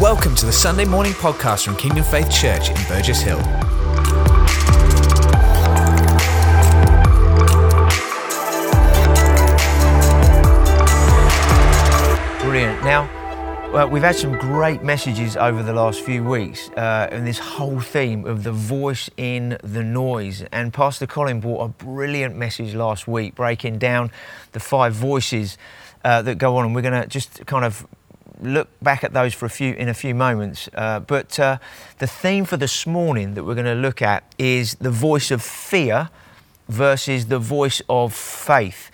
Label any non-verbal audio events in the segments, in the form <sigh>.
Welcome to the Sunday morning podcast from Kingdom Faith Church in Burgess Hill. Brilliant. Now, well, we've had some great messages over the last few weeks, uh, and this whole theme of the voice in the noise. And Pastor Colin brought a brilliant message last week, breaking down the five voices uh, that go on. And we're going to just kind of look back at those for a few in a few moments. Uh, but uh, the theme for this morning that we're going to look at is the voice of fear versus the voice of faith.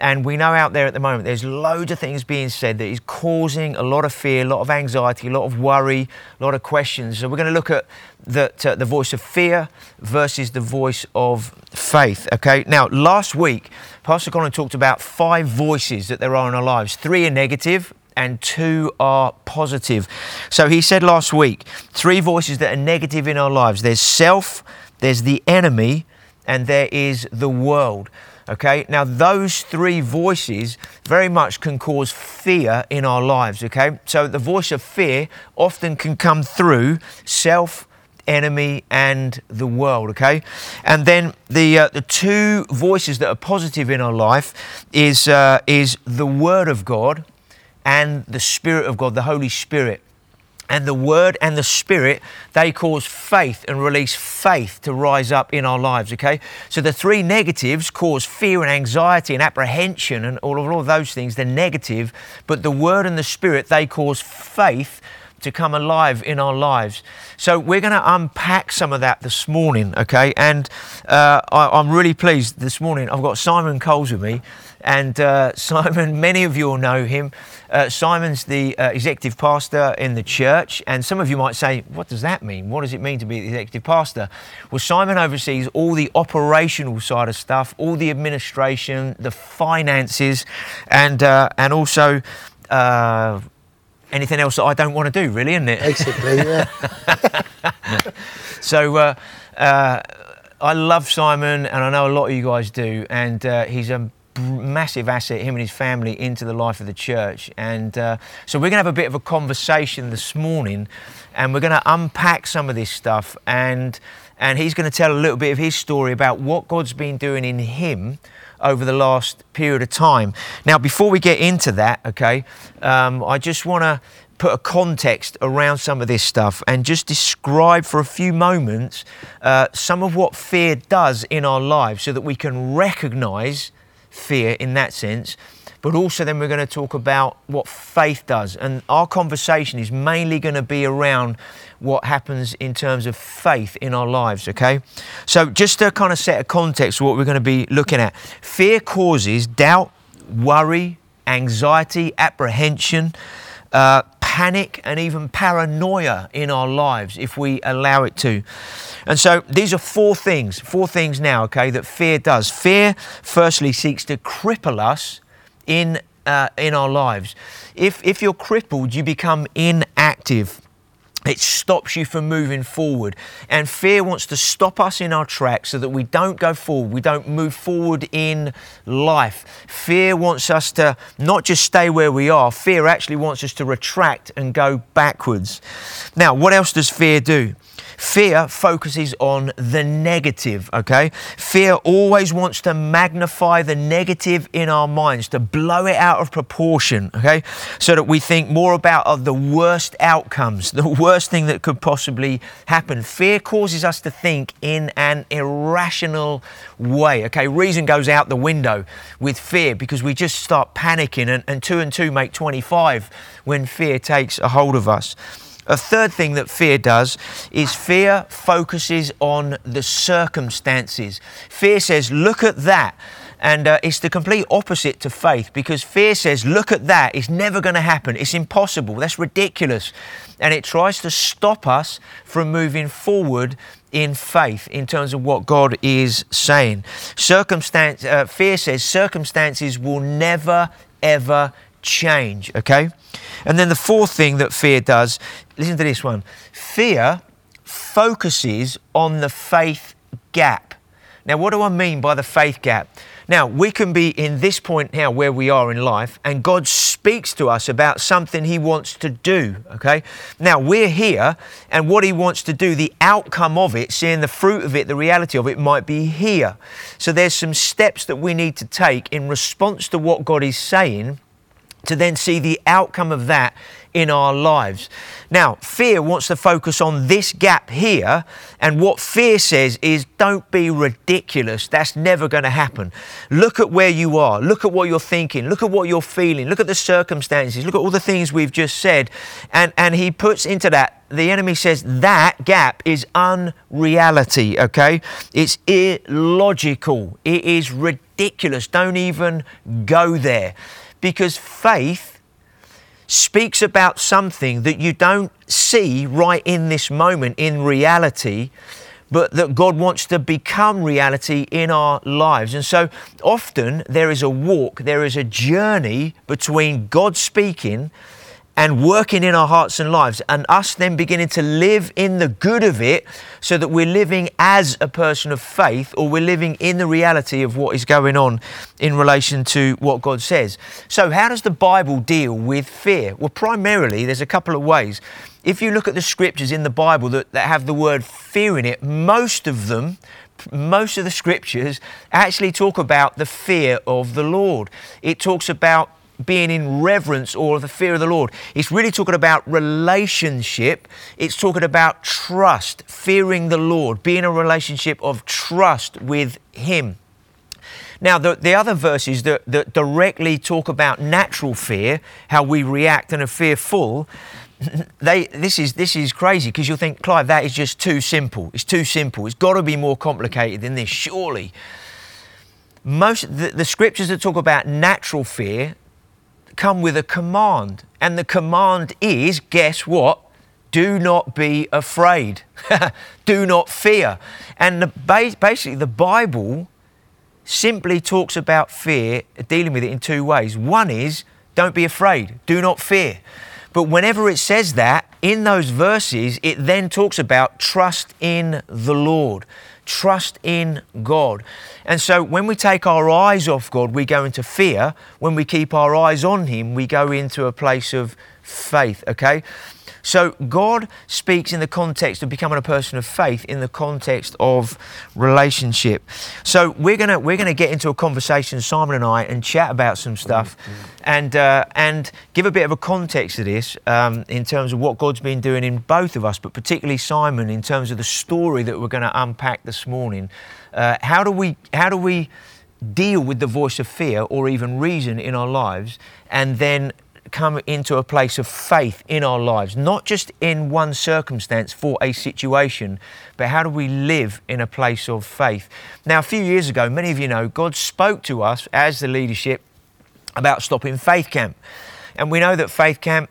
And we know out there at the moment there's loads of things being said that is causing a lot of fear, a lot of anxiety, a lot of worry, a lot of questions. So we're going to look at the, uh, the voice of fear versus the voice of faith. Okay, now last week, Pastor Colin talked about five voices that there are in our lives. Three are negative, and two are positive. So he said last week, three voices that are negative in our lives there's self, there's the enemy, and there is the world. Okay, now those three voices very much can cause fear in our lives. Okay, so the voice of fear often can come through self, enemy, and the world. Okay, and then the uh, the two voices that are positive in our life is uh, is the Word of God and the Spirit of God, the Holy Spirit. And the word and the spirit they cause faith and release faith to rise up in our lives okay? So the three negatives cause fear and anxiety and apprehension and all of, all of those things. They're negative but the word and the spirit they cause faith to come alive in our lives. So we're going to unpack some of that this morning, okay? And uh, I, am really pleased this morning. I've got Simon Coles with me, and uh, <laughs> Simon, many of you will know him. Uh, Simon's the uh, executive pastor in the church, and some of you might say, What does that mean? What does it mean to be the executive pastor? Well, Simon oversees all the operational side of stuff, all the administration, the finances, and, uh, and also uh, anything else that I don't want to do, really, isn't it? Basically, yeah. <laughs> so uh, uh, I love Simon, and I know a lot of you guys do, and uh, he's a massive asset, him and his family, into the life of the church. And uh, so we're going to have a bit of a conversation this morning, and we're going to unpack some of this stuff, and and he's going to tell a little bit of his story about what God's been doing in him over the last period of time. Now, before we get into that, okay, um, I just want to put a context around some of this stuff and just describe for a few moments uh, some of what fear does in our lives so that we can recognize fear in that sense but also then we're going to talk about what faith does. And our conversation is mainly going to be around what happens in terms of faith in our lives, okay? So, just to kind of set a context for what we're going to be looking at fear causes doubt, worry, anxiety, apprehension. Uh, panic and even paranoia in our lives if we allow it to. And so these are four things, four things now, okay, that fear does. Fear, firstly, seeks to cripple us in, uh, in our lives. If, if you're crippled, you become inactive. It stops you from moving forward. And fear wants to stop us in our tracks so that we don't go forward, we don't move forward in life. Fear wants us to not just stay where we are, fear actually wants us to retract and go backwards. Now, what else does fear do? Fear focuses on the negative, okay? Fear always wants to magnify the negative in our minds, to blow it out of proportion, okay? So that we think more about the worst outcomes, <laughs> the worst thing that could possibly happen. Fear causes us to think in an irrational way, okay? Reason goes out the window with fear because we just start panicking, and, and two and two make 25 when fear takes a hold of us. A third thing that fear does is fear focuses on the circumstances. Fear says, look at that. And uh, it's the complete opposite to faith because fear says, look at that, it's never going to happen, it's impossible, that's ridiculous. And it tries to stop us from moving forward in faith in terms of what God is saying. Circumstance, uh, fear says, circumstances will never, ever change, okay? And then the fourth thing that fear does, listen to this one fear focuses on the faith gap. Now, what do I mean by the faith gap? Now, we can be in this point now where we are in life, and God speaks to us about something He wants to do, okay? Now, we're here, and what He wants to do, the outcome of it, seeing the fruit of it, the reality of it, might be here. So, there's some steps that we need to take in response to what God is saying to then see the outcome of that in our lives. Now, fear wants to focus on this gap here, and what fear says is don't be ridiculous. That's never going to happen. Look at where you are, look at what you're thinking, look at what you're feeling, look at the circumstances, look at all the things we've just said. And, and he puts into that, the enemy says that gap is unreality, okay? It's illogical, it is ridiculous. Don't even go there because faith speaks about something that you don't see right in this moment in reality, but that God wants to become reality in our lives. And so often there is a walk, there is a journey between God speaking and working in our hearts and lives, and us then beginning to live in the good of it so that we're living as a person of faith or we're living in the reality of what is going on in relation to what God says. So, how does the Bible deal with fear? Well, primarily, there's a couple of ways. If you look at the scriptures in the Bible that, that have the word fear in it, most of them most of the scriptures actually talk about the fear of the Lord. It talks about being in reverence or the fear of the Lord. It's really talking about relationship. It's talking about trust, fearing the Lord, being a relationship of trust with Him. Now, the, the other verses that, that directly talk about natural fear, how we react and are fearful, <laughs> they, this, is, this is crazy because you'll think, Clive, that is just too simple. It's too simple. It's got to be more complicated than this, surely. Most the, the scriptures that talk about natural fear come with a command. And the command is guess what? Do not be afraid. <laughs> Do not fear. And the, basically, the Bible simply talks about fear, dealing with it in two ways. One is don't be afraid, do not fear. But whenever it says that, in those verses, it then talks about trust in the Lord trust in God. And so when we take our eyes off God, we go into fear. When we keep our eyes on Him, we go into a place of faith, okay? So God speaks in the context of becoming a person of faith, in the context of relationship. So we're gonna we're gonna get into a conversation, Simon and I, and chat about some stuff, and uh, and give a bit of a context to this um, in terms of what God's been doing in both of us, but particularly Simon in terms of the story that we're going to unpack this morning. Uh, how do we how do we deal with the voice of fear or even reason in our lives, and then come into a place of faith in our lives, not just in one circumstance for a situation, but how do we live in a place of faith? Now, a few years ago, many of you know, God spoke to us as the leadership about stopping Faith Camp. And we know that Faith Camp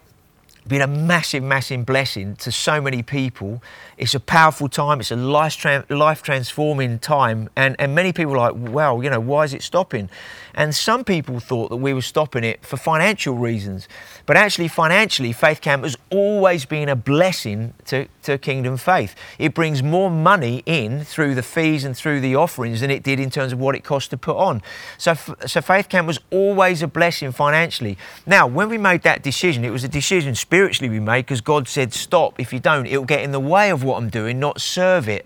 been a massive, massive blessing to so many people. It's a powerful time. It's a life, life transforming time. And, and many people are like, well, you know, why is it stopping? And some people thought that we were stopping it for financial reasons. But actually, financially, Faith Camp has always been a blessing to, to Kingdom Faith. It brings more money in through the fees and through the offerings than it did in terms of what it cost to put on. So, so Faith Camp was always a blessing financially. Now, when we made that decision, it was a decision spiritually we made because God said, stop. If you don't, it'll get in the way of what I'm doing, not serve it.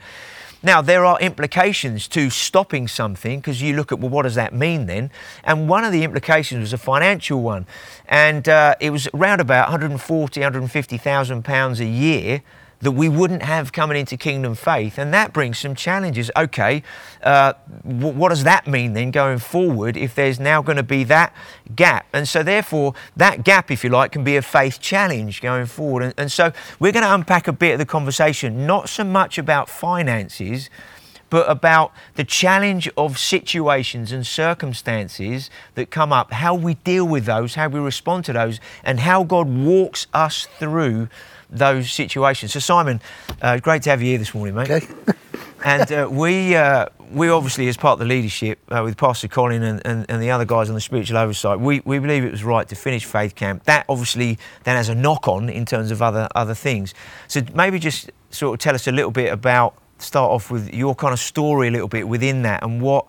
Now, there are implications to stopping something because you look at, well, what does that mean then? And one of the implications was a financial one. And uh, it was around about 140, 150,000 pounds a year that we wouldn't have coming into kingdom faith. And that brings some challenges. Okay, uh, what does that mean then going forward if there's now going to be that gap? And so, therefore, that gap, if you like, can be a faith challenge going forward. And, and so, we're going to unpack a bit of the conversation, not so much about finances but about the challenge of situations and circumstances that come up, how we deal with those, how we respond to those, and how God walks us through those situations. So, Simon, uh, great to have you here this morning, mate. Okay. <laughs> and uh, we, uh, we obviously, as part of the leadership uh, with Pastor Colin and, and, and, the other guys on the spiritual oversight, we, we believe it was right to finish Faith Camp. That obviously then has a knock on in terms of other, other things. So, maybe just sort of tell us a little bit about, start off with your kind of story a little bit within that and what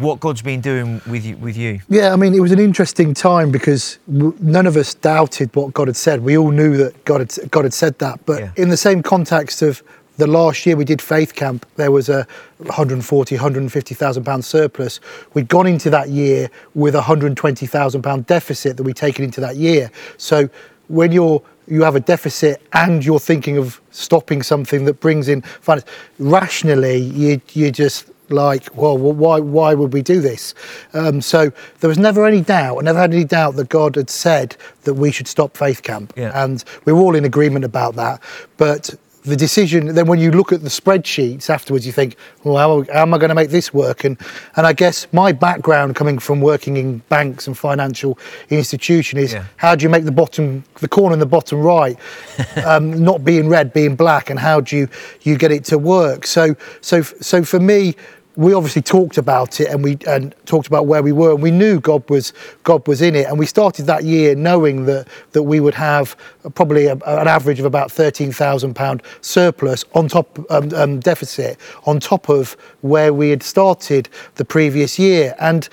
what God's been doing with you. With you. Yeah, I mean, it was an interesting time because none of us doubted what God had said. We all knew that God had, God had said that. But Yeah. in the same context of the last year we did Faith Camp, there was a 140, 150,000 pound surplus. We'd gone into that year with a 120,000 pound deficit that we'd taken into that year. So when you're you have a deficit and you're thinking of stopping something that brings in finance, rationally you you just like, well, why why would we do this? Um, so there was never any doubt. I never had any doubt that God had said that we should stop Faith Camp, Yeah. and we were all in agreement about that. But the decision, then when you look at the spreadsheets afterwards, you think, well, how, how am I going to make this work? And and I guess my background coming from working in banks and financial institution is Yeah. how do you make the bottom, the corner in the bottom right, <laughs> um, not being red, being black, and how do you you get it to work? So so so for me, we obviously talked about it and we and talked about where we were and we knew God was God was in it. And we started that year knowing that that we would have probably a, an average of about thirteen thousand pound surplus on top um, um, deficit on top of where we had started the previous year. And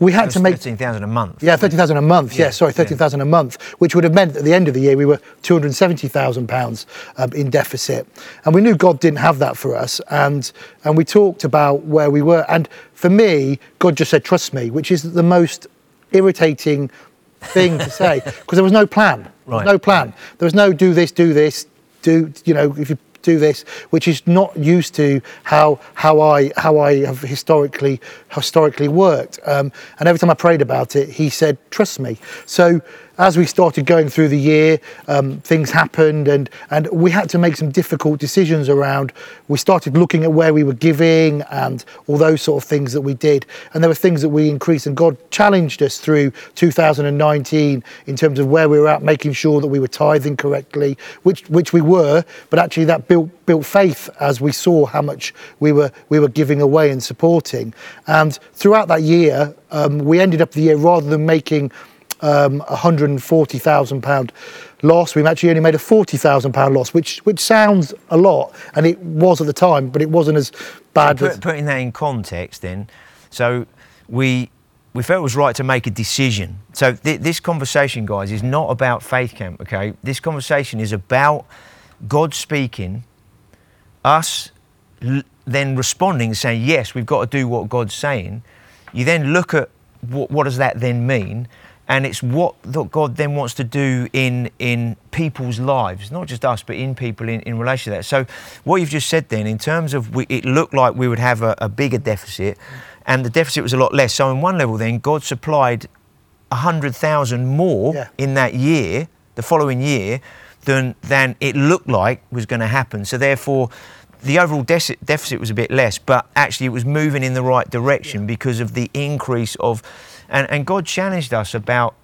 we had to make thirteen thousand a month. yeah, 13,000 a month. Yeah, Yeah, sorry, yeah. a month, which would have meant at the end of the year we were two hundred seventy thousand pounds um, in deficit, and we knew God didn't have that for us, and and we talked about where we were, and for me, God just said, "Trust me," which is the most irritating thing to say <laughs> because there was no plan. Right. No plan. There was no do this, do this, do you know if you do this, which is not used to how how I how I have historically historically worked. Um, and every time I prayed about it, he said, "Trust me." So as we started going through the year, um, things happened, and and we had to make some difficult decisions around. We started looking at where we were giving and all those sort of things that we did, and there were things that we increased, and God challenged us through 2019 in terms of where we were at, making sure that we were tithing correctly, which which we were, but actually that built built faith as we saw how much we were we were giving away and supporting, and throughout that year, um, we ended up the year rather than making um, a hundred and forty thousand pound loss. We've actually only made a forty thousand pound loss, which which sounds a lot, and it was at the time, but it wasn't as bad. as, Put, putting that in context, then, so we we felt it was right to make a decision. So th- this conversation, guys, is not about faith camp. Okay, this conversation is about God speaking, us l- then responding, saying yes, we've got to do what God's saying. You then look at what, what does that then mean, and it's what that God then wants to do in in people's lives, not just us, but in people in, in relation to that. So what you've just said then, in terms of we, it looked like we would have a, a bigger deficit, and the deficit was a lot less. So on one level, then God supplied a hundred thousand more Yeah. in that year, the following year, than than it looked like was going to happen. So therefore, the overall deci- deficit was a bit less, but actually it was moving in the right direction because of the increase of, and, and God challenged us about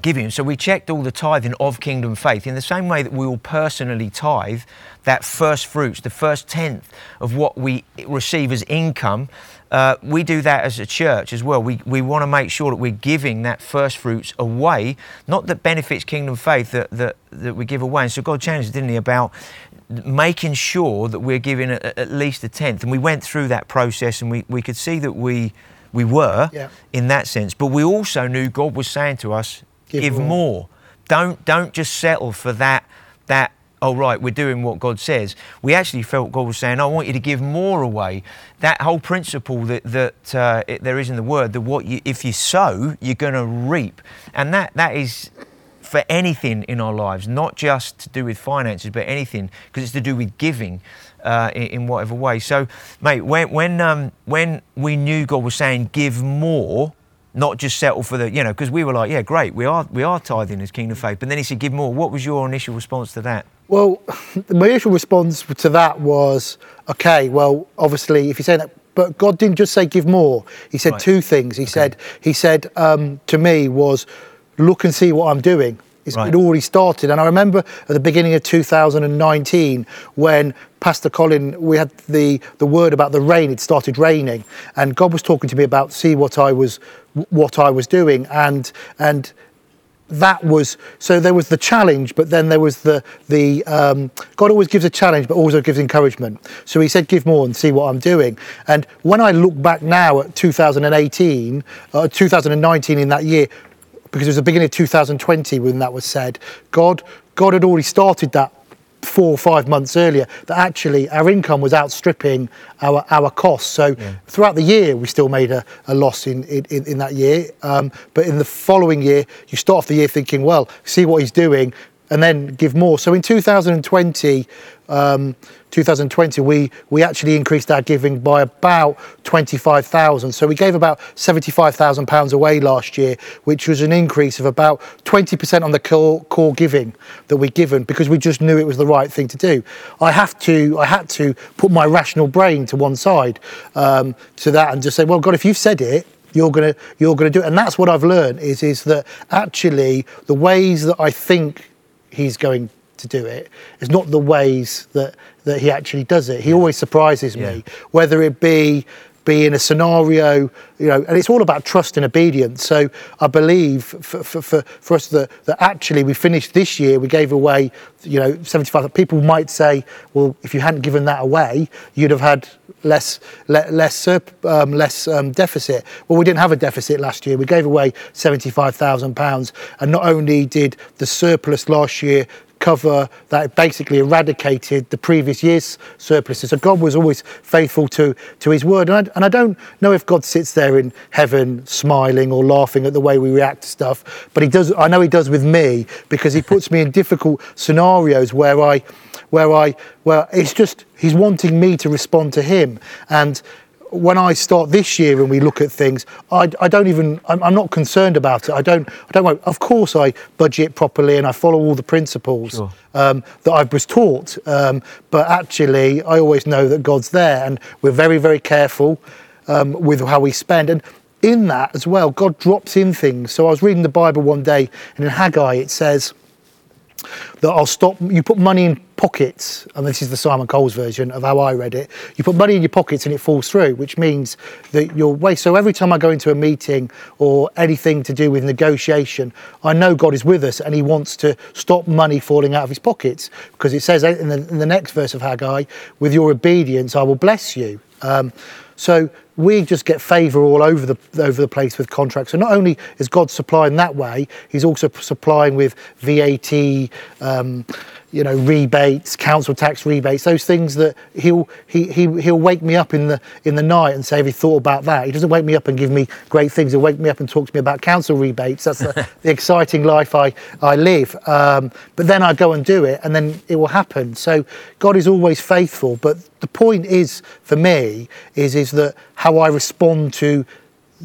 giving. So we checked all the tithing of kingdom faith in the same way that we will personally tithe that first fruits, the first tenth of what we receive as income. Uh, we do that as a church as well. We, we want to make sure that we're giving that first fruits away, not that benefits kingdom faith that, that, that we give away. And so God challenged, didn't He, about making sure that we're giving a, at least a tenth. And we went through that process and we, we could see that we, we were Yeah. in that sense. But we also knew God was saying to us, Give give, more. more. Don't don't just settle for that that oh right we're doing what God says. We actually felt God was saying I want you to give more away. That whole principle that that uh, it, there is in the word that what you if you sow you're going to reap, and that that is for anything in our lives, not just to do with finances, but anything, because it's to do with giving uh, in, in whatever way. So, mate, when when um, when we knew God was saying give more, not just settle for the, you know, because we were like, yeah, great, we are we are tithing as Kingdom of Faith, but then He said give more. What was your initial response to that? Well, <laughs> my initial response to that was, okay, well, obviously, if you're saying that, but God didn't just say give more. He said Right. two things. He said, he said um, to me was, look and see what I'm doing. It's, Right. It already started, and I remember at the beginning of 2019 when Pastor Colin, we had the the word about the rain. It started raining, and God was talking to me about see what I was what I was doing, and and that was so there was the challenge, but then there was the the um, God always gives a challenge, but also gives encouragement. So He said, "Give more and see what I'm doing." And when I look back now at 2018, uh, 2019 in that year, because it was the beginning of 2020 when that was said, God God had already started that four or five months earlier that actually our income was outstripping our, our costs. So yeah. throughout the year, we still made a, a loss in, in, in that year. Um, but in the following year, you start off the year thinking, well, see what he's doing and then give more. So in 2020, um, 2020, we, we actually increased our giving by about 25,000. So we gave about 75,000 pounds away last year, which was an increase of about 20% on the core, core giving that we given because we just knew it was the right thing to do. I have to, I had to put my rational brain to one side um, to that and just say, well, God, if you've said it, you're gonna you're gonna do it and that's what I've learned is is that actually the ways that I think he's going to do. It's not the ways that, that he actually does it. He always surprises yeah. me, whether it be be in a scenario, you know, and it's all about trust and obedience. So I believe for, for, for, for us that, that actually we finished this year, we gave away, you know, 75. People might say, well, if you hadn't given that away, you'd have had less less um, less um, deficit. Well, we didn't have a deficit last year. We gave away 75,000 pounds, and not only did the surplus last year cover that basically eradicated the previous year's surpluses. So God was always faithful to, to his word. And I, and I don't know if God sits there in heaven smiling or laughing at the way we react to stuff, but he does, I know he does with me because he puts me in difficult scenarios where I, where I, where it's just, he's wanting me to respond to him. And when I start this year and we look at things, I, I don't even, I'm, I'm, not concerned about it. I don't, I don't, of course I budget properly and I follow all the principles sure. um, that I was taught. Um, but actually, I always know that God's there and we're very, very careful um, with how we spend. And in that as well, God drops in things. So I was reading the Bible one day and in Haggai it says, that I'll stop. You put money in pockets, and this is the Simon Coles version of how I read it. You put money in your pockets and it falls through, which means that you're waste. So every time I go into a meeting or anything to do with negotiation, I know God is with us and He wants to stop money falling out of His pockets because it says in the, in the next verse of Haggai, "With your obedience, I will bless you." Um, so we just get favour all over the over the place with contracts. So not only is God supplying that way, He's also supplying with VAT, um, you know, rebates, council tax rebates, those things that He'll he, he he'll wake me up in the in the night and say, "Have you thought about that?" He doesn't wake me up and give me great things. He'll wake me up and talk to me about council rebates. That's the, <laughs> the exciting life I I live. Um, but then I go and do it, and then it will happen. So God is always faithful, but the point is for me is is that how I respond to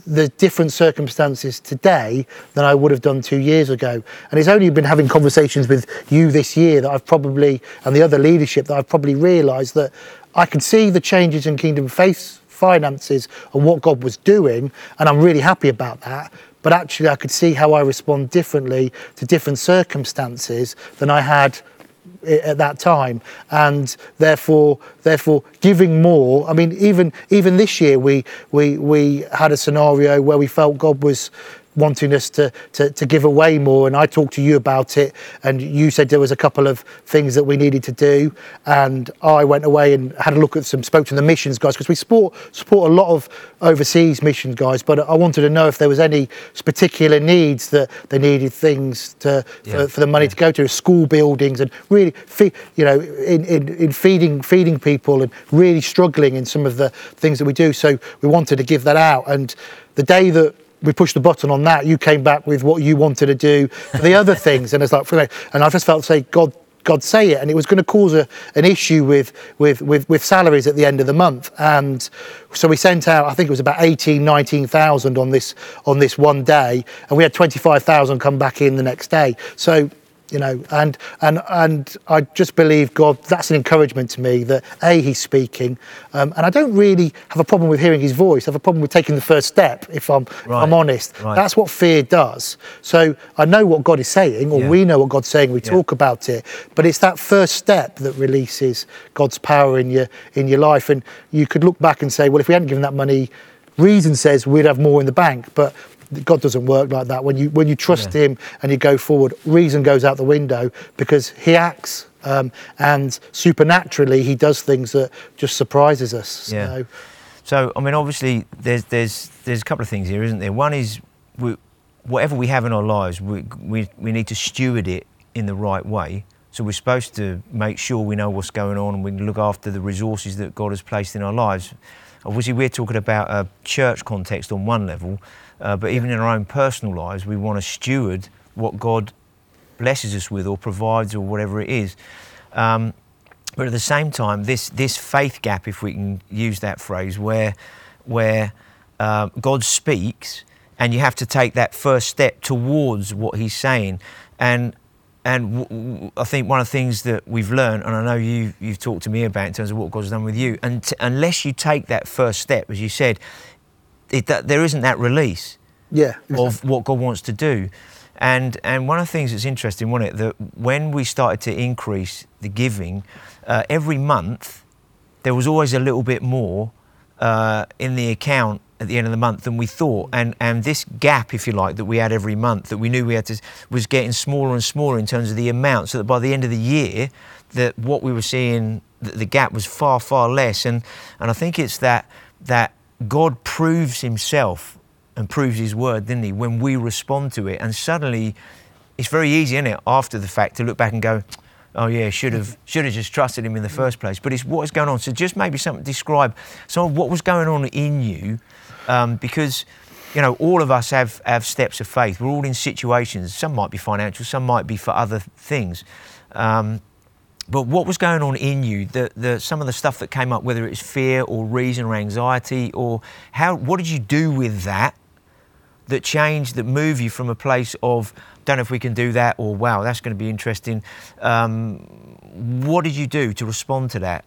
the different circumstances today than I would have done two years ago. And it's only been having conversations with you this year that I've probably, and the other leadership, that I've probably realised that I can see the changes in Kingdom Faith finances and what God was doing, and I'm really happy about that. But actually, I could see how I respond differently to different circumstances than I had at that time. And therefore therefore giving more i mean even even this year we we we had a scenario where we felt god was wanting us to, to, to give away more. And I talked to you about it, and you said there was a couple of things that we needed to do. And I went away and had a look at some, spoke to the missions guys because we support support a lot of overseas missions guys. But I wanted to know if there was any particular needs that they needed things to yeah. for, for, the money yeah. to go to school buildings and really, fe- you know, in, in, in feeding feeding people and really struggling in some of the things that we do. So we wanted to give that out. And the day that we pushed the button on that. You came back with what you wanted to do, the other things, and it's like, and I just felt say, God, God say it, and it was going to cause a, an issue with, with, with, with salaries at the end of the month. And so we sent out, I think it was about 18, 19,000 on this on this one day, and we had 25,000 come back in the next day. So you know and and and i just believe god that's an encouragement to me that a he's speaking um, and i don't really have a problem with hearing his voice i have a problem with taking the first step if i'm right. i'm honest right. that's what fear does so i know what god is saying or yeah. we know what god's saying we yeah. talk about it but it's that first step that releases god's power in your in your life and you could look back and say well if we hadn't given that money reason says we'd have more in the bank but God doesn't work like that. When you when you trust Yeah. Him and you go forward, reason goes out the window because He acts, um, and supernaturally He does things that just surprises us. Yeah. So, So, I mean, obviously, there's there's there's a couple of things here, isn't there? One is we, whatever we have in our lives, we, we we need to steward it in the right way. So we're supposed to make sure we know what's going on and we can look after the resources that God has placed in our lives. Obviously, we're talking about a church context on one level, uh, but even in our own personal lives, we want to steward what God blesses us with or provides or whatever it is. Um, but at the same time, this this faith gap, if we can use that phrase, where where uh, God speaks and you have to take that first step towards what He's saying, and and w- w- I think one of the things that we've learned, and I know you you've talked to me about in terms of what God's done with you, and t- unless you take that first step, as you said, it, that, there isn't that release yeah. of what God wants to do. And and one of the things that's interesting, wasn't it, that when we started to increase the giving, uh, every month there was always a little bit more uh, in the account at the end of the month than we thought. And and this gap, if you like, that we had every month, that we knew we had to, was getting smaller and smaller in terms of the amount, so that by the end of the year, that what we were seeing, the, the gap was far far less. And and I think it's that that God proves Himself and proves his word, didn't he? When we respond to it, and suddenly, it's very easy, isn't it, after the fact, to look back and go, "Oh yeah, should have should have just trusted him in the first place." But it's what is going on. So just maybe something describe some of what was going on in you, um, because you know all of us have have steps of faith. We're all in situations. Some might be financial, some might be for other things. Um, but what was going on in you? The, the some of the stuff that came up, whether it's fear or reason or anxiety, or how? What did you do with that? That changed, that moved you from a place of don't know if we can do that, or wow, that's going to be interesting. Um, what did you do to respond to that?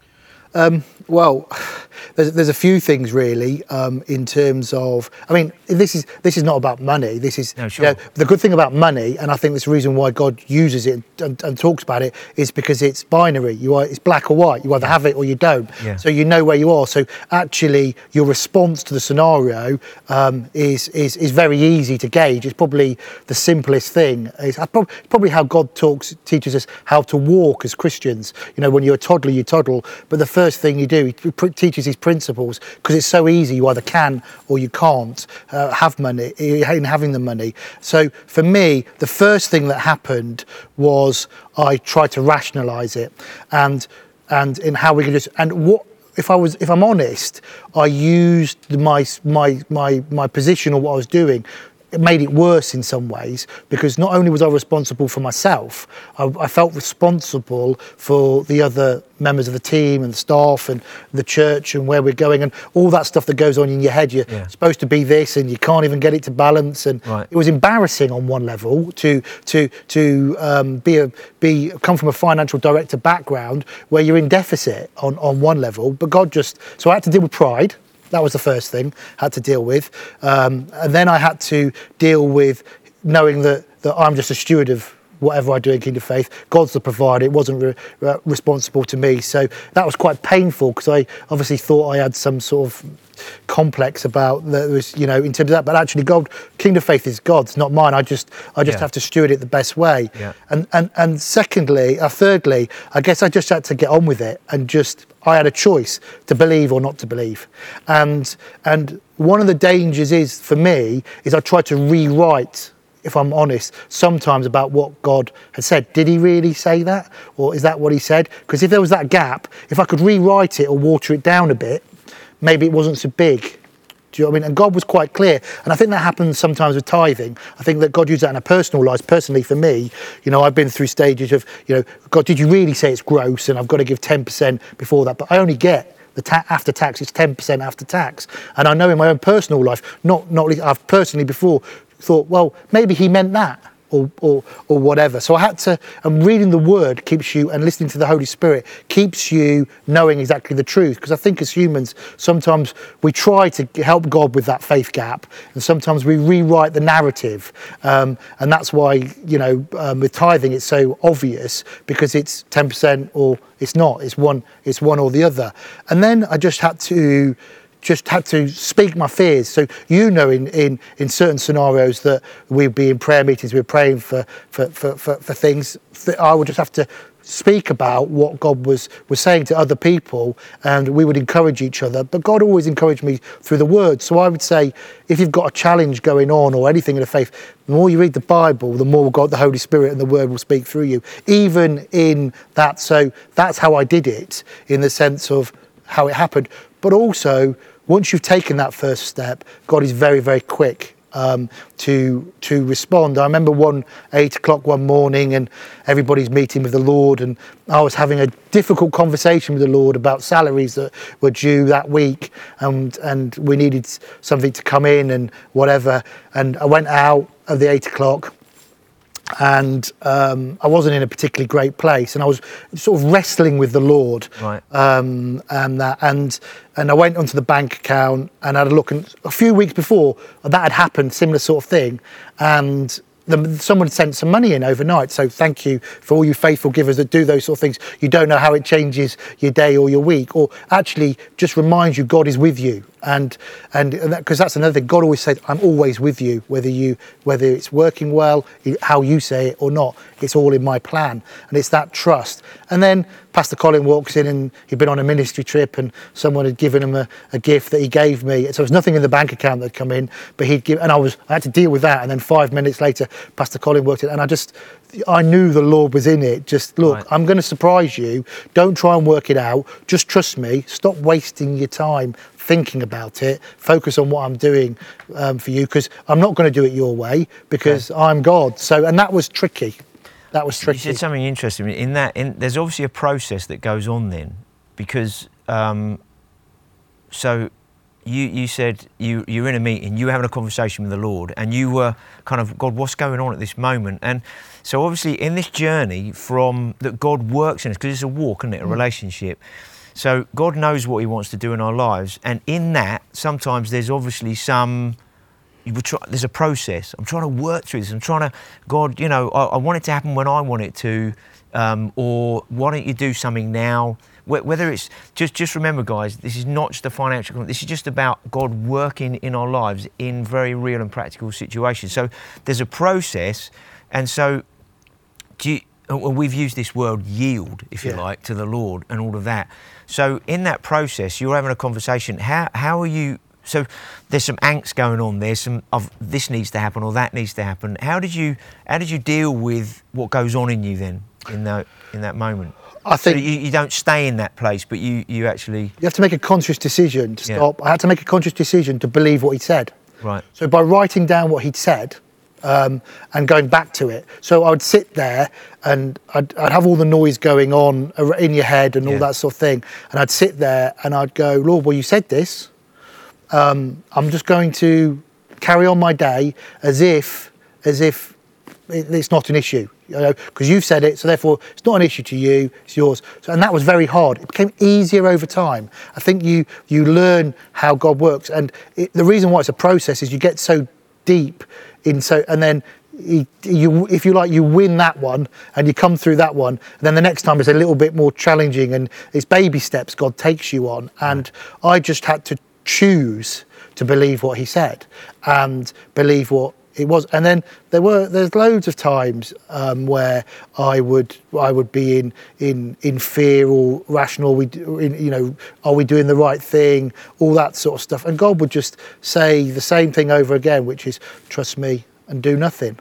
Well, <sighs> there's, there's a few things really um, in terms of. I mean, this is this is not about money. This is No, you sure. know, the good thing about money, and I think this reason why God uses it and, and talks about it is because it's binary. You are it's black or white. You either have it or you don't. Yeah. So you know where you are. So actually, your response to the scenario um, is is is very easy to gauge. It's probably the simplest thing. It's probably how God talks teaches us how to walk as Christians. You know, when you're a toddler, you toddle, but the first thing you do, he teaches these principles because it's so easy. You either can or you can't uh, have money in having the money. So for me, the first thing that happened was I tried to rationalise it, and and in how we could just and what if I was if I'm honest, I used my my my my position or what I was doing. It made it worse in some ways because not only was I responsible for myself, I, I felt responsible for the other members of the team and the staff and the church and where we're going and all that stuff that goes on in your head. You're Yeah. supposed to be this and you can't even get it to balance. And Right. it was embarrassing on one level to to to um, be a be come from a financial director background where you're in deficit on on one level. But God just so I had to deal with pride. That was the first thing I had to deal with, um, and then I had to deal with knowing that that I'm just a steward of whatever I do in Kingdom of Faith. God's the provider. It wasn't re- re- responsible to me. So that was quite painful because I obviously thought I had some sort of complex about that was you know in terms of that but actually god kingdom faith is god's not mine i just i just Yeah. have to steward it the best way Yeah. and and and secondly uh, thirdly i guess i just had to get on with it and just i had a choice to believe or not to believe and and one of the dangers is for me is i try to rewrite if I'm honest, sometimes about what God had said. Did he really say that? Or is that what he said? Because if there was that gap, if I could rewrite it or water it down a bit, maybe it wasn't so big. Do you know what I mean? And God was quite clear. And I think that happens sometimes with tithing. I think that God used that in a personal life. Personally, for me, you know, I've been through stages of, you know, God, did you really say it's gross and I've got to give 10% before that? But I only get the ta- after tax, it's 10% after tax. And I know in my own personal life, not, not least, I've personally before thought, well, maybe he meant that. Or, or, or whatever. So I had to, and reading the word keeps you, and listening to the Holy Spirit keeps you knowing exactly the truth. Because I think as humans, sometimes we try to help God with that faith gap, and sometimes we rewrite the narrative. Um, and that's why, you know, um, with tithing, it's so obvious because it's 10% or it's not. It's one, it's one or the other. And then I just had to just had to speak my fears. So you know, in, in, in certain scenarios that we'd be in prayer meetings, we're praying for, for, for, for, for things, that I would just have to speak about what God was was saying to other people, and we would encourage each other. But God always encouraged me through the Word. So I would say, if you've got a challenge going on or anything in the faith, the more you read the Bible, the more God, the Holy Spirit, and the Word will speak through you. Even in that, so that's how I did it, in the sense of how it happened. But also, once you've taken that first step, God is very, very quick um, to to respond. I remember one eight o'clock one morning, and everybody's meeting with the Lord, and I was having a difficult conversation with the Lord about salaries that were due that week, and and we needed something to come in and whatever. And I went out at the eight o'clock and um, I wasn't in a particularly great place, and I was sort of wrestling with the Lord. Right. Um, and that, and and I went onto the bank account and had a look, and a few weeks before that had happened, similar sort of thing, and the, someone sent some money in overnight. So thank you for all you faithful givers that do those sort of things. You don't know how it changes your day or your week, or actually just reminds you God is with you. And and because that, that's another thing. God always said, "I'm always with you, whether you whether it's working well, how you say it or not. It's all in my plan." And it's that trust. And then Pastor Colin walks in, and he'd been on a ministry trip, and someone had given him a, a gift that he gave me. So there was nothing in the bank account that had come in, but he'd give, and I was I had to deal with that. And then five minutes later, Pastor Colin worked in, and I just I knew the Lord was in it. Just look, Right. I'm going to surprise you. Don't try and work it out. Just trust me. Stop wasting your time thinking about it. Focus on what I'm doing um, for you because I'm not going to do it your way because I'm God. So, and that was tricky. That was tricky. You said something interesting in that. In, there's obviously a process that goes on then, because um, so you you said you you're in a meeting, you were having a conversation with the Lord, and you were kind of God, what's going on at this moment? And so obviously in this journey from that God works in us because it's a walk, isn't it, a relationship. So God knows what He wants to do in our lives, and in that sometimes there's obviously some try, there's a process. I'm trying to work through this. I'm trying to, God, you know, I, I want it to happen when I want it to, um, or why don't you do something now? Whether it's just, just remember, guys, this is not just a financial. This is just about God working in our lives in very real and practical situations. So there's a process, and so do you, Uh, well, we've used this word yield, if you Yeah. like, to the Lord and all of that. So in that process, you're having a conversation. How how are you? So there's some angst going on. There's some of this needs to happen or that needs to happen. How did you how did you deal with what goes on in you then in that in that moment? I So think you, you don't stay in that place, but you you actually you have to make a conscious decision to Yeah. stop. I had to make a conscious decision to believe what he said. right. So by writing down what he'd said um, and going back to it, so I would sit there and I'd, I'd have all the noise going on in your head and all Yeah. that sort of thing, and I'd sit there and I'd go, Lord, well, you said this. Um, I'm just going to carry on my day as if, as if it- it's not an issue, you know, because you've said it, so therefore it's not an issue to you, it's yours. So, and that was very hard. It became easier over time. I think you you learn how God works, and it, the reason why it's a process is you get so deep in so, and then. You, you, if you like, you win that one and you come through that one. And then the next time is a little bit more challenging and it's baby steps God takes you on. And I just had to choose to believe what He said and believe what it was and then there were there's loads of times um, where I would I would be in in in fear or rational we in, you know are we doing the right thing? All that sort of stuff. And God would just say the same thing over again which is trust me and do nothing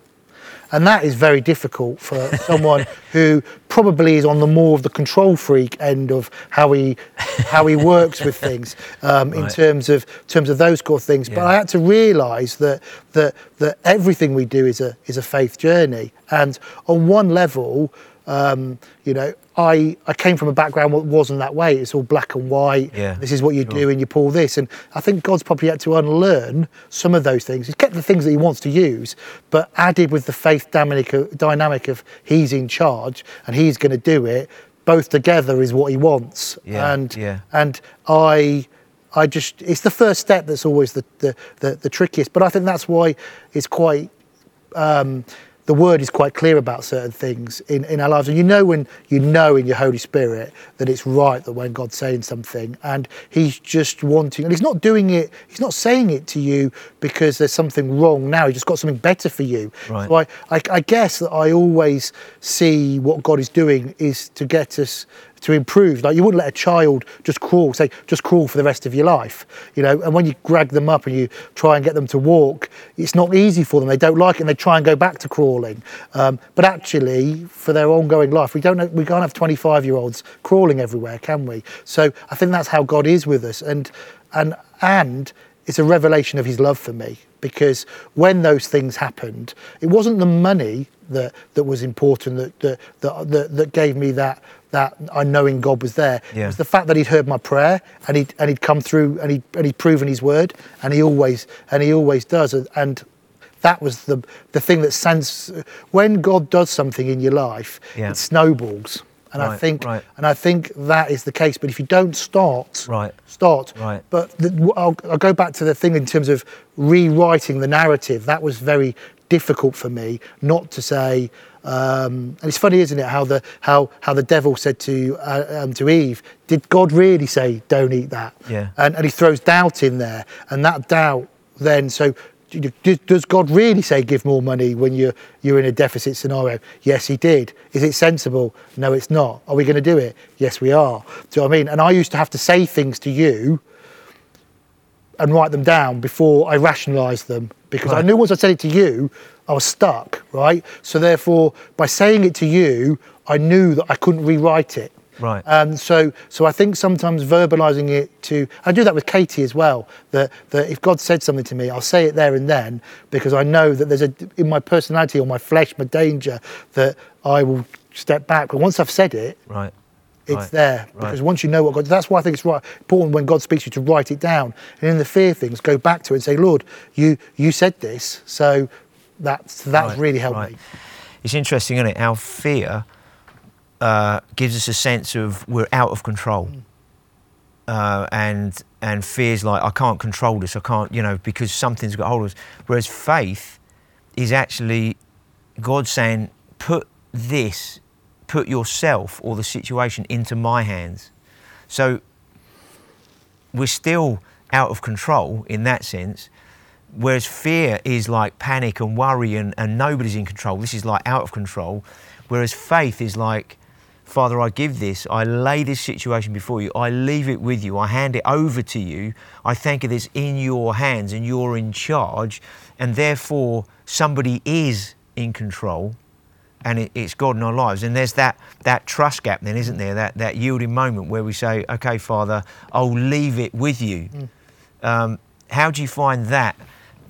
and that is very difficult for <laughs> someone who probably is on the more of the control freak end of how he how he works with things um, in terms of terms of those core things. But I had to realise that that that everything we do is a is a faith journey, and on one level. Um, you know, I, I came from a background that wasn't that way. It's all black and white. Yeah, This is what you sure. do, and you pull this. And I think God's probably had to unlearn some of those things. He's kept the things that He wants to use, but added with the faith dynamic, of He's in charge and He's going to do it. Both together is what He wants. Yeah, and yeah. and I. I just, it's the first step that's always the, the, the, the trickiest. But I think that's why it's quite, um, the word is quite clear about certain things in, in our lives. And you know when you know in your Holy Spirit that it's right that when God's saying something and He's just wanting, and He's not doing it, He's not saying it to you because there's something wrong now. He's just got something better for you. Right. So I, I, I guess that I always see what God is doing is to get us to improve. Like you wouldn't let a child just crawl, say just crawl for the rest of your life, you know. And when you drag them up and you try and get them to walk, it's not easy for them. They don't like it, and they try and go back to crawling. Um, but actually, for their ongoing life, we don't. know, We can't have 25 year olds crawling everywhere, can we? So I think that's how God is with us, and and and it's a revelation of His love for me because when those things happened, it wasn't the money that that was important that that that, that, that gave me that that I knowing God was there. Yeah. It was the fact that he'd heard my prayer and he'd and he'd come through and he and he'd proven his word and he always and he always does and, and that was the the thing that sense when God does something in your life, Yeah. it snowballs. And I think right. and I think that is the case. But if you don't start, Right. start. Right. But the, I'll, I'll go back to the thing in terms of rewriting the narrative. That was very difficult for me not to say. Um, and it's funny, isn't it, how the how how the devil said to uh, um, to Eve, "Did God really say don't eat that?" Yeah. And and he throws doubt in there, and that doubt then so. Does God really say give more money when you're you're in a deficit scenario? Yes, He did. Is it sensible? No, it's not. Are we going to do it? Yes, we are. Do you know what I mean? And I used to have to say things to you and write them down before I rationalised them because I knew once I said it to you, I was stuck, right? So therefore, by saying it to you, I knew that I couldn't rewrite it. Right. Um, so, so I think sometimes verbalising it to, I do that with Katie as well. That that if God said something to me, I'll say it there and then because I know that there's a in my personality or my flesh, my danger that I will step back. But once I've said it, Right. It's Right. there Right. because once you know what God, that's why I think it's right important when God speaks to you to write it down, and in the fear things, go back to it and say, Lord, you you said this, so that's that's Right, really helped right. me. It's interesting, isn't it? Our fear uh, gives us a sense of we're out of control, Mm. uh, and and fears like I can't control this. I can't, you know, because something's got hold of us. Whereas faith is actually God saying, put this, put yourself or the situation into my hands. So we're still out of control in that sense. Whereas fear is like panic and worry and, and nobody's in control. This is like out of control. Whereas faith is like, Father, I give this, I lay this situation before you, I leave it with you, I hand it over to you, I thank you that it's in your hands and you're in charge, and therefore somebody is in control and it, it's God in our lives. And there's that, that trust gap then, isn't there? That, that yielding moment where we say, okay, Father, I'll leave it with you. Um, how do you find that?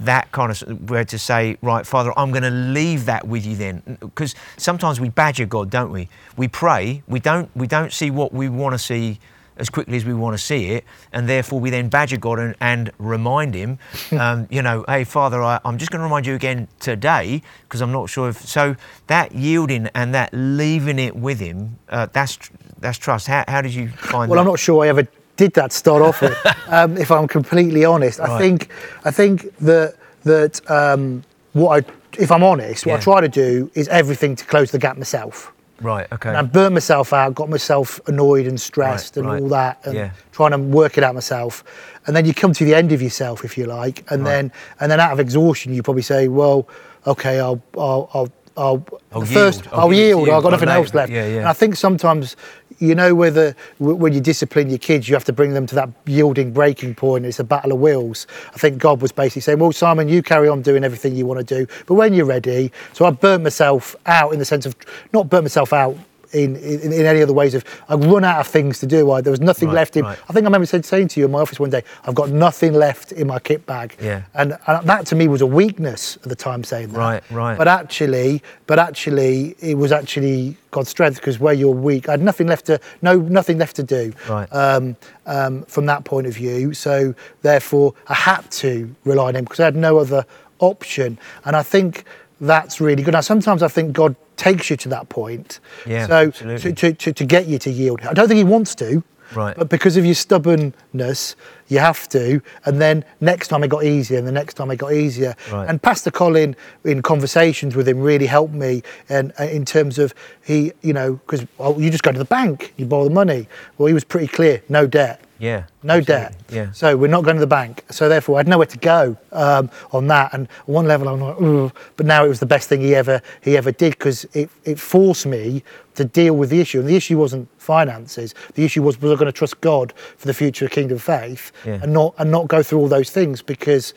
That kind of where to say, right, Father, I'm going to leave that with you then, because sometimes we badger God, don't we? We pray, we don't, we don't see what we want to see as quickly as we want to see it, and therefore we then badger God and, and remind Him, <laughs> um, you know, hey, Father, I, I'm just going to remind you again today because I'm not sure if so. That yielding and that leaving it with Him, uh, that's that's trust. How, how did you find Well, that? I'm not sure I ever did that start off with. <laughs> um, if I'm completely honest, I think I think that that um, what I, if I'm honest, what Yeah. I try to do is everything to close the gap myself. Right. Okay. And I burnt myself out, got myself annoyed and stressed Right, and right. all that, and Yeah. trying to work it out myself. And then you come to the end of yourself, if you like, and Right. then and then out of exhaustion, you probably say, "Well, okay, I'll I'll I'll." I'll, I'll first, yield. I'll I'll, give it to yield. you. I've got nothing else left. yeah, yeah. And I think sometimes, you know, whether when you discipline your kids, you have to bring them to that yielding breaking point. It's a battle of wills. I think God was basically saying, "Well, Simon, you carry on doing everything you want to do, but when you're ready." So I burnt myself out in the sense of not burnt myself out in, in, in any other ways of I've run out of things to do. I, there was nothing Right, left in. right. I think I remember saying, saying to you in my office one day, I've got nothing left in my kit bag. Yeah. And, and that to me was a weakness at the time saying that. Right, right. But actually, but actually, it was actually God's strength because where you're weak, I had nothing left to no nothing left to do. Right. Um, um, from that point of view, so therefore I had to rely on Him because I had no other option, and I think that's really good. Now sometimes I think God takes you to that point, Yeah, so to, to, to, to get you to yield. I don't think He wants to. Right. But because of your stubbornness, you have to. And then next time it got easier, and the next time it got easier. Right. And Pastor Colin, in conversations with him, really helped me. And uh, in terms of he, you know, because well, you just go to the bank, you borrow the money. Well, he was pretty clear, no debt. Yeah. No absolutely. debt. Yeah. So we're not going to the bank. So therefore, I had nowhere to go um, on that. And on one level, I'm like, but now it was the best thing he ever he ever did because it, it forced me to deal with the issue. And the issue wasn't finances. The issue was was I going to trust God for the future of Kingdom Faith Yeah. and not and not go through all those things because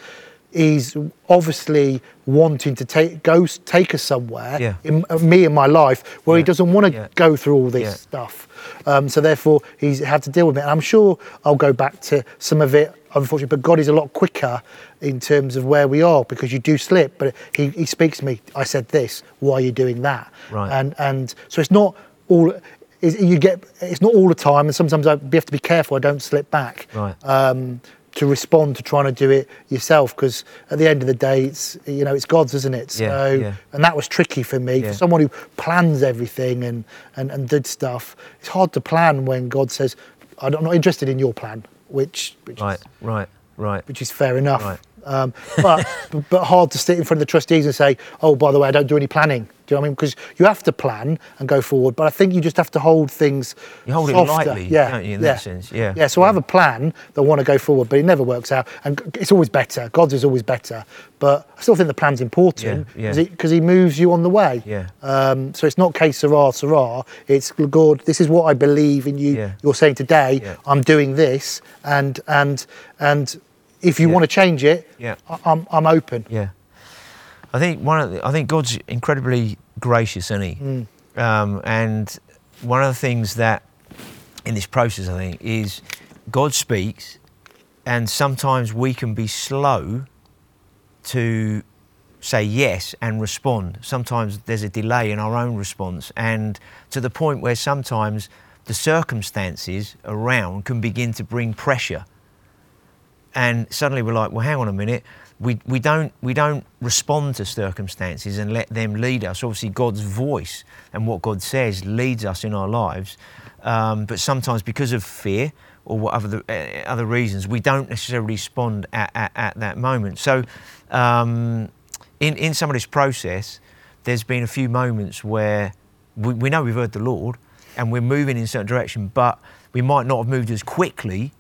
he's obviously wanting to take go take us somewhere Yeah. in uh, me in my life where he doesn't want to Yeah. go through all this Yeah. stuff. Um, so therefore, he's had to deal with it. And I'm sure I'll go back to some of it, unfortunately. But God is a lot quicker in terms of where we are because you do slip. But he, he speaks to me. I said this. Why are you doing that? Right. And and so it's not all. Is you get it's not all the time, and sometimes I have to be careful I don't slip back. Right. Um, to respond to trying to do it yourself, because at the end of the day, it's you know it's God's, isn't it? Yeah, so yeah. and that was tricky for me Yeah. for someone who plans everything and, and and did stuff it's hard to plan when god says i'm not interested in your plan which which, Right. is, Right. Right. which is fair enough Right. um, but <laughs> but hard to sit in front of the trustees and say oh by the way i don't do any planning do you know what i mean because you have to plan and go forward but i think you just have to hold things You hold it lightly, yeah don't you, in yeah. that sense? Yeah. yeah so i have a plan that I want to go forward but it never works out and it's always better god's is always better but i still think the plan's important Yeah, yeah. because he moves you on the way Yeah. um, so it's not case Sarah, Sarah. It's God. This is what I believe in you. Yeah. You're saying today. Yeah. I'm doing this, and and and if you Yeah. want to change it, Yeah. I- I'm I'm open. Yeah, I think one of the, I think God's incredibly gracious, isn't he? Mm. Um, and one of the things that in this process, I think, is God speaks, and sometimes we can be slow to say yes and respond. Sometimes there's a delay in our own response, and to the point where sometimes the circumstances around can begin to bring pressure and suddenly we're like, well, hang on a minute. We, we don't we don't respond to circumstances and let them lead us. Obviously, God's voice and what God says leads us in our lives, um, but sometimes because of fear or what other uh, other reasons, we don't necessarily respond at, at, at that moment. So, um, in in some of this process, there's been a few moments where we, we know we've heard the Lord and we're moving in a certain direction, but we might not have moved as quickly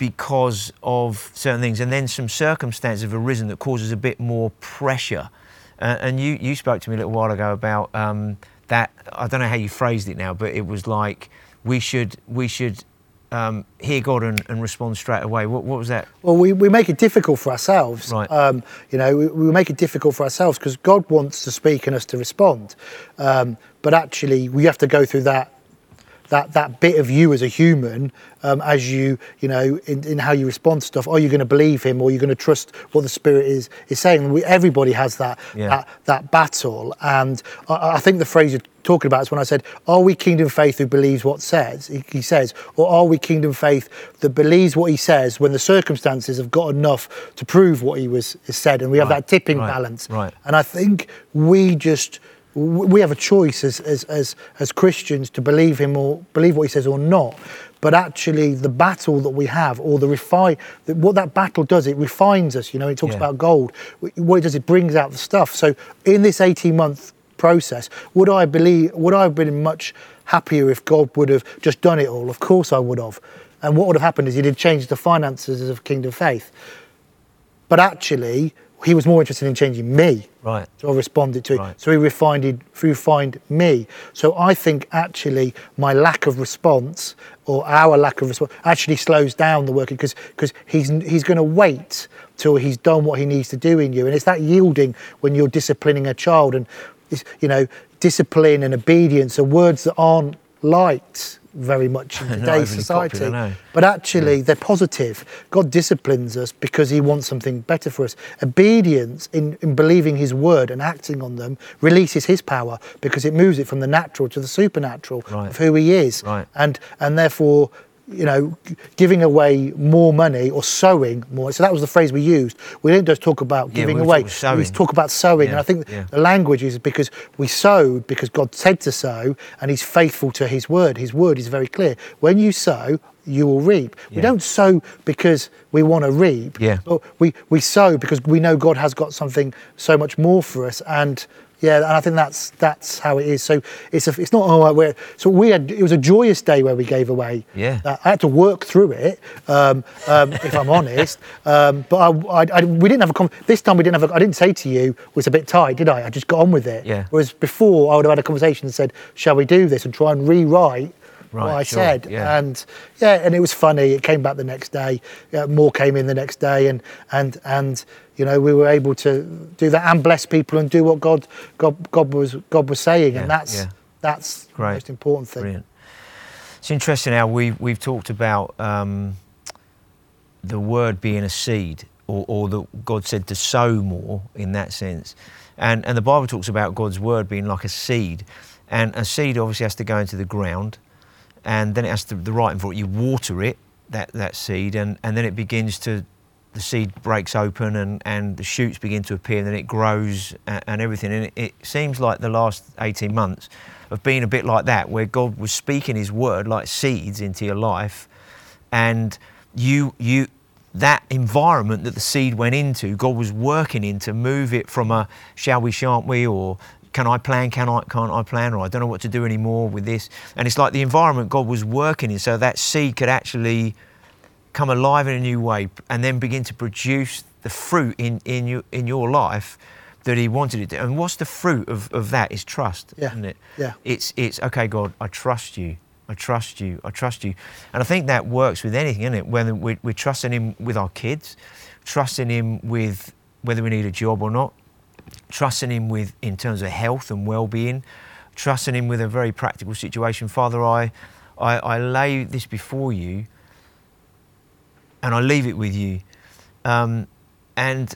because of certain things, and then some circumstances have arisen that causes a bit more pressure. Uh, and you, you spoke to me a little while ago about um, that. I don't know how you phrased it now, but it was like we should we should um, hear God and, and respond straight away. What, what was that? Well, we, we make it difficult for ourselves. Right. Um, you know, we, we make it difficult for ourselves because God wants to speak and us to respond. Um, but actually, we have to go through that that that bit of you as a human um, as you you know in, in how you respond to stuff. Are you going to believe him or are you going to trust what the spirit is is saying? We, everybody has that, Yeah. that that battle. And I, I think the phrase you're talking about is when I said are we kingdom faith who believes what says? He, he says or are we kingdom faith that believes what he says when the circumstances have got enough to prove what he was said? And we have Right, that tipping right, balance. Right. and I think we just we have a choice as, as, as, as Christians to believe him or believe what he says or not. But actually, the battle that we have, or the refine, what that battle does, it refines us. You know, it talks Yeah. about gold. What it does, it brings out the stuff. So in this 18 month process, would I believe, would I have been much happier if God would have just done it all? Of course I would have. And what would have happened is he'd have changed the finances of Kingdom Faith. But actually, he was more interested in changing me. Right. So I responded to it. Right. So he refined it, refined me. So I think actually my lack of response or our lack of response actually slows down the work because because he's he's going to wait till he's done what he needs to do in you, and it's that yielding when you're disciplining a child, and it's, you know discipline and obedience are words that aren't liked very much in <laughs> today's society. popular, no. But actually, they're positive. God disciplines us because He wants something better for us. Obedience in, in believing His word and acting on them releases His power because it moves it from the natural to the supernatural Right. of who He is. Right. And and therefore, you know, giving away more money or sowing more. So that was the phrase we used. We didn't just talk about Yeah, giving we away. sowing. We talk about sowing, and I think yeah. the language is because we sowed because God said to sow, and He's faithful to His word. His word is very clear. When you sow, you will reap. We don't sow because we want to reap. Yeah. But we, we sow because we know God has got something so much more for us. And yeah, and I think that's that's how it is. So it's a, it's not oh we're so we had it was a joyous day where we gave away. Yeah. Uh, I had to work through it, um, um, if I'm <laughs> honest. Um, but I, I, I, we didn't have a con- this time. We didn't have. A, I didn't say to you it was a bit tight, did I? I just got on with it. Yeah. Whereas before, I would have had a conversation and said, "Shall we do this?" and try and rewrite Right, what I sure, said. yeah. And yeah, and it was funny. It came back the next day. Uh, more came in the next day, and and and you know we were able to do that and bless people and do what God God God was God was saying, Yeah, and that's yeah. that's the most important thing. Brilliant. It's interesting how we we've talked about um, the word being a seed, or, or that God said to sow more in that sense, and and the Bible talks about God's word being like a seed, and a seed obviously has to go into the ground, and then it has to the right it. You water it that that seed, and and then it begins to the seed breaks open and, and the shoots begin to appear and then it grows and, and everything. And it, it seems like the last 18 months have been a bit like that, where God was speaking His word like seeds into your life, and you you that environment that the seed went into, God was working in to move it from a shall we, shan't we, or can I plan, can I, can't I plan, or I don't know what to do anymore with this. And it's like the environment God was working in, so that seed could actually come alive in a new way and then begin to produce the fruit in, in, you, in your life that he wanted it to. And what's the fruit of, of that is trust, Yeah, isn't it? yeah. It's, it's, okay, God, I trust you. I trust you. I trust you. And I think that works with anything, isn't it? Whether we're, we're trusting him with our kids, trusting him with whether we need a job or not, trusting him with in terms of health and well-being, trusting him with a very practical situation. Father, I, I, I lay this before you and I leave it with you. Um, and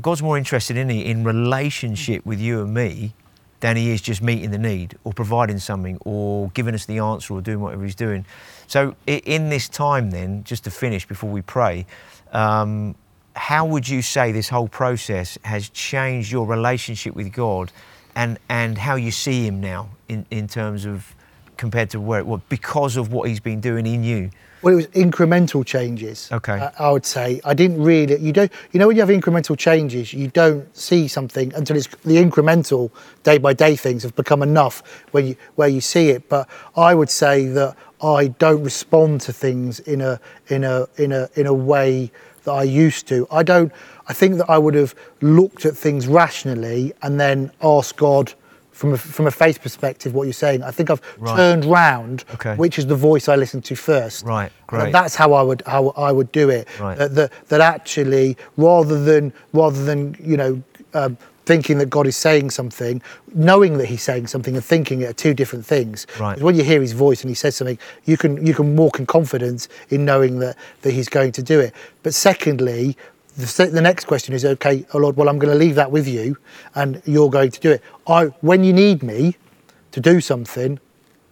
God's more interested in he in relationship with you and me than he is just meeting the need or providing something or giving us the answer or doing whatever he's doing. So in this time, then, just to finish before we pray, um, how would you say this whole process has changed your relationship with God and, and how you see him now in, in terms of compared to where it was because of what he's been doing in you? Well, it was incremental changes. Okay. I, I would say I didn't really. You don't. You know when you have incremental changes, you don't see something until it's the incremental day by day things have become enough where you where you see it. But I would say that I don't respond to things in a in a in a in a way that I used to. I don't. I think that I would have looked at things rationally and then asked God. From a, from a faith perspective, what you're saying, I think I've Right. turned round, Okay. which is the voice I listen to first. Right, great. That's how I would how I would do it. Right. That, that, that actually, rather than rather than you know um, thinking that God is saying something, knowing that He's saying something and thinking it are two different things. Right. When you hear His voice and He says something, you can you can walk in confidence in knowing that that He's going to do it. But secondly. The, the next question is okay, oh Lord. Well, I'm going to leave that with you, and you're going to do it. I, when you need me to do something,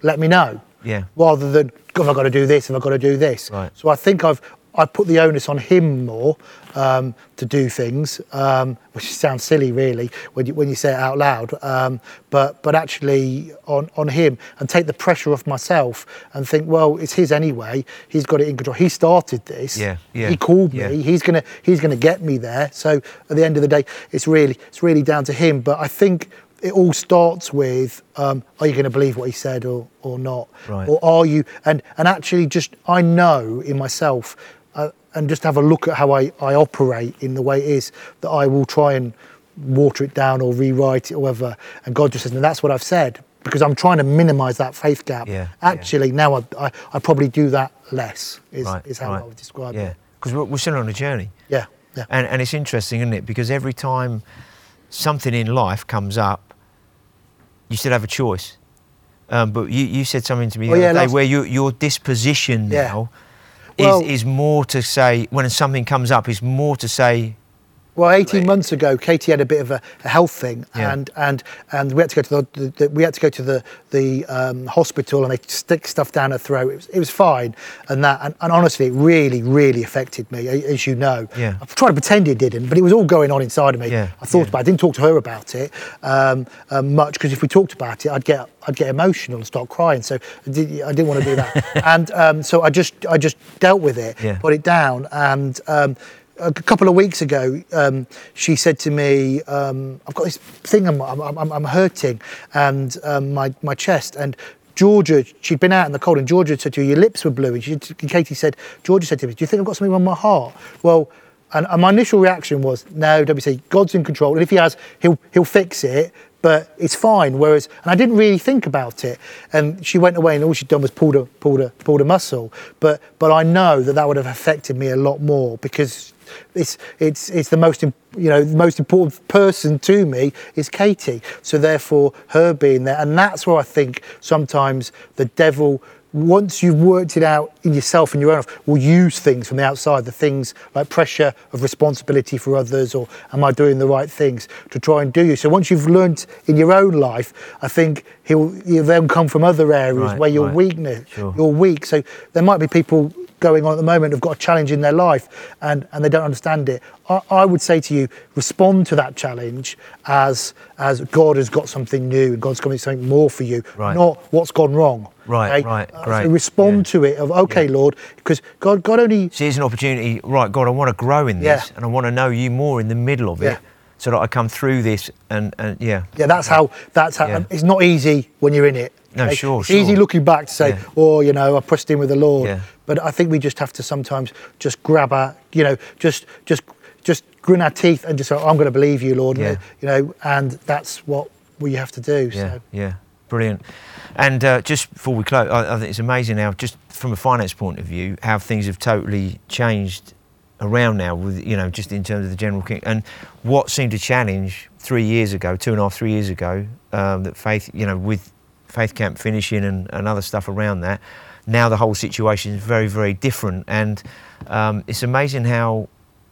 let me know Yeah. rather than have I got to do this, have I got to do this. Right. So I think I've I put the onus on him more um, to do things, um, which sounds silly really when you when you say it out loud. Um, but but actually on on him and take the pressure off myself and think, well, it's his anyway. He's got it in control. He started this. Yeah, yeah, He called yeah. me. He's gonna he's gonna get me there. So at the end of the day, it's really it's really down to him. But I think it all starts with um, are you going to believe what he said or or not Right. or are you and and actually just i know in myself and just have a look at how I, I operate in the way it is that i will try and water it down or rewrite it or whatever and god just says no, that's what i've said because i'm trying to minimize that faith gap Yeah, yeah. actually now I, I, I probably do that less is, Right, is how right. i would describe Yeah, it because we're, we're still on a journey. yeah yeah And, and it's interesting, isn't it? Because every time something in life comes up, you still have a choice. Um, but you, you said something to me the Oh, other yeah, day where you, your disposition Yeah. now Well- is, is more to say, when something comes up, is more to say, Well, 18 months ago, Katie had a bit of a, a health thing, Yeah. and and and we had to go to the, the, we had to go to the the um, hospital, and they stick stuff down her throat. It was, it was fine, and that and, and honestly, it really really affected me, as you know. Yeah. I tried to pretend it didn't, but it was all going on inside of me. Yeah, I thought yeah. about. it. I didn't talk to her about it um, um, much because if we talked about it, I'd get I'd get emotional and start crying. So I, did, I didn't want to do that, <laughs> and um, so I just I just dealt with it, put it down, and. A couple of weeks ago, um, she said to me, um, "I've got this thing. I'm, I'm, I'm, hurting, and um, my my chest." And Georgia, she'd been out in the cold, and Georgia said to her, "Your lips were blue." And she, Katie said, "Georgia said to me, do you think I've got something on my heart?" Well, and, and my initial reaction was, "No, WC, God's in control, and if He has, He'll He'll fix it." But it's fine. Whereas, and I didn't really think about it. And she went away, and all she'd done was pulled a pulled a pulled a muscle. But but I know that that would have affected me a lot more because it's it's it's the most you know the most important person to me is Katie. So therefore, her being there, and that's where I think sometimes the devil. Once you've worked it out in yourself and your own life, will use things from the outside, the things like pressure of responsibility for others, or am I doing the right things to try and do you. So once you've learnt in your own life, I think he'll, he'll then come from other areas Right, where your right. weakness, Sure. you're weak. So there might be people going on at the moment who've got a challenge in their life and, and they don't understand it. I, I would say to you, respond to that challenge as as God has got something new and God's got something more for you, Right. not what's gone wrong. Right, right, Uh, great, So respond yeah. to it of okay, Yeah. Lord, because God God only See, here's an opportunity. Right, God, I want to grow in this, Yeah. and I want to know you more in the middle of it, so that I come through this and and yeah. yeah, that's how that's how Yeah. it's not easy when you're in it. No, sure, It's easy looking back to say, Yeah. oh, you know, I pressed in with the Lord. Yeah. But I think we just have to sometimes just grab our, you know, just just just grin our teeth and just say, I'm going to believe you, Lord. Yeah. You know, and that's what we have to do. Yeah, So. yeah, brilliant. And uh, just before we close, I, I think it's amazing now, just from a finance point of view, how things have totally changed around now. With you know, just in terms of the general king, and what seemed a challenge three years ago, two and a half, three years ago, um, that faith, you know, with faith camp finishing and, and other stuff around that. Now the whole situation is very, very different, and um, it's amazing how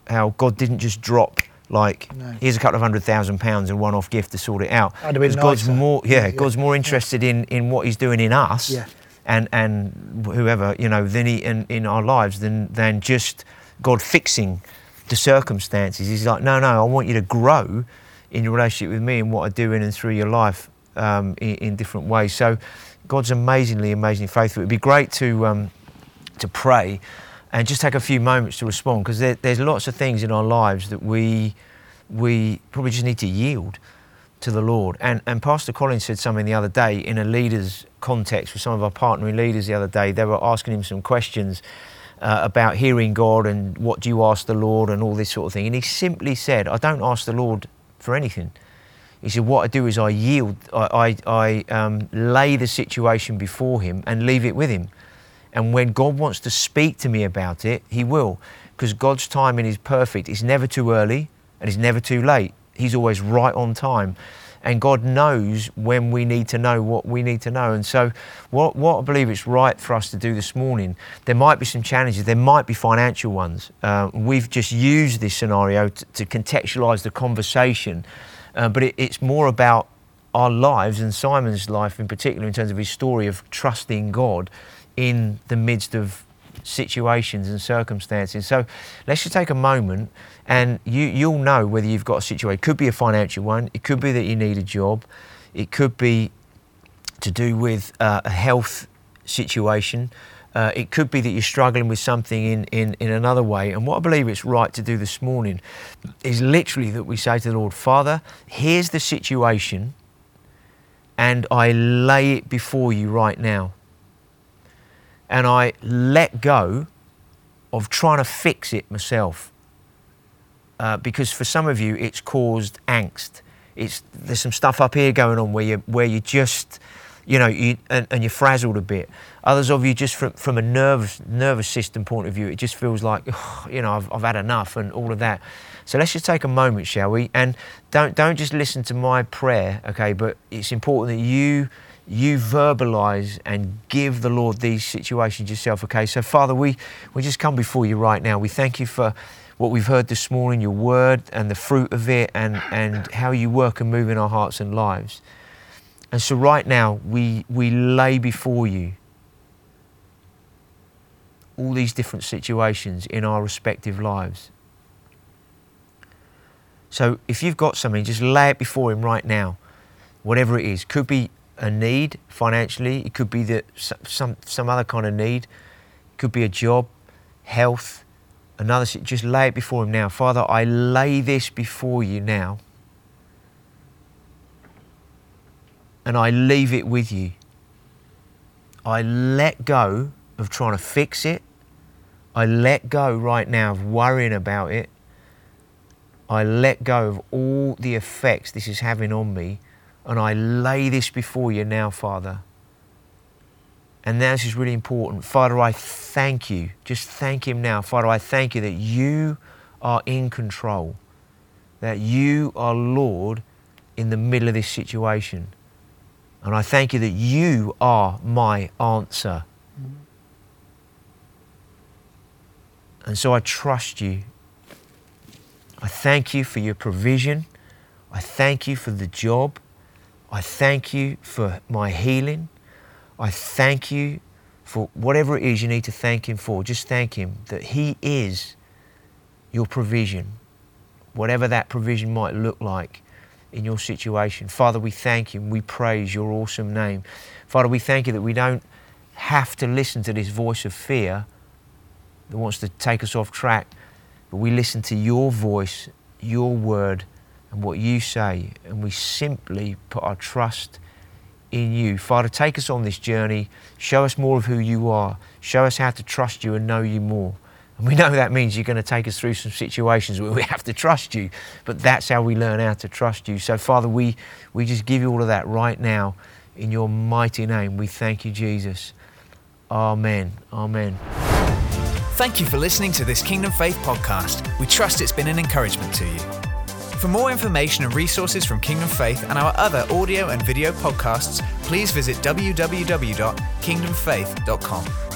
how God didn't just drop like No. here's a couple of hundred thousand pounds and one-off gift to sort it out. That'd have been Because God's more, yeah, Yeah, God's more interested in in what He's doing in us, Yeah. and and whoever you know than He in, in our lives than than just God fixing the circumstances. He's like, no, no, I want you to grow in your relationship with me and what I do in and through your life um, in, in different ways. So God's amazingly, amazingly faithful. It'd be great to um, to pray and just take a few moments to respond because there, there's lots of things in our lives that we we probably just need to yield to the Lord. And and Pastor Collins said something the other day in a leaders context with some of our partnering leaders the other day. They were asking him some questions uh, about hearing God and what do you ask the Lord and all this sort of thing. And he simply said, I don't ask the Lord for anything. He said, What I do is I yield, I, I, I um, lay the situation before Him and leave it with Him. And when God wants to speak to me about it, He will. Because God's timing is perfect. It's never too early and it's never too late. He's always right on time. And God knows when we need to know what we need to know. And so, what, what I believe it's right for us to do this morning, there might be some challenges, there might be financial ones. Uh, we've just used this scenario to, to contextualize the conversation, uh, but it, it's more about our lives and Simon's life in particular, in terms of his story of trusting God in the midst of situations and circumstances. So let's just take a moment and you, you'll know whether you've got a situation. It could be a financial one, it could be that you need a job, it could be to do with uh, a health situation. Uh, it could be that you're struggling with something in, in, in another way. And what I believe it's right to do this morning is literally that we say to the Lord, Father, here's the situation, and I lay it before you right now. And I let go of trying to fix it myself. Uh, because for some of you, it's caused angst. It's, there's some stuff up here going on where you, where you just, you know, you, and, and you're frazzled a bit. Others of you, just from, from a nervous, nervous system point of view, it just feels like, you know, I've, I've had enough and all of that. So let's just take a moment, shall we? And don't, don't just listen to my prayer, okay? But it's important that you, you verbalize and give the Lord these situations yourself, okay? So, Father, we, we just come before you right now. We thank you for what we've heard this morning, your word and the fruit of it, and, and how you work and move in our hearts and lives. And so, right now, we, we lay before you all these different situations in our respective lives. So, if you've got something, just lay it before Him right now, whatever it is. Could be a need financially, it could be that some, some other kind of need, it could be a job, health, another. Just lay it before Him now. Father, I lay this before you now. And I leave it with you. I let go of trying to fix it. I let go right now of worrying about it. I let go of all the effects this is having on me. And I lay this before you now, Father. And now this is really important. Father, I thank you. Just thank Him now. Father, I thank you that you are in control, that you are Lord in the middle of this situation. And I thank you that you are my answer. And so I trust you. I thank you for your provision. I thank you for the job. I thank you for my healing. I thank you for whatever it is you need to thank Him for. Just thank Him that He is your provision, whatever that provision might look like in your situation. Father, we thank you and we praise your awesome name. Father, we thank you that we don't have to listen to this voice of fear that wants to take us off track, but we listen to your voice, your word, and what you say, and we simply put our trust in you. Father, take us on this journey. Show us more of who you are. Show us how to trust you and know you more. And we know that means you're going to take us through some situations where we have to trust you, but that's how we learn how to trust you. So, Father, we, we just give you all of that right now in your mighty name. We thank you, Jesus. Amen. Amen. Thank you for listening to this Kingdom Faith podcast. We trust it's been an encouragement to you. For more information and resources from Kingdom Faith and our other audio and video podcasts, please visit www.kingdomfaith.com.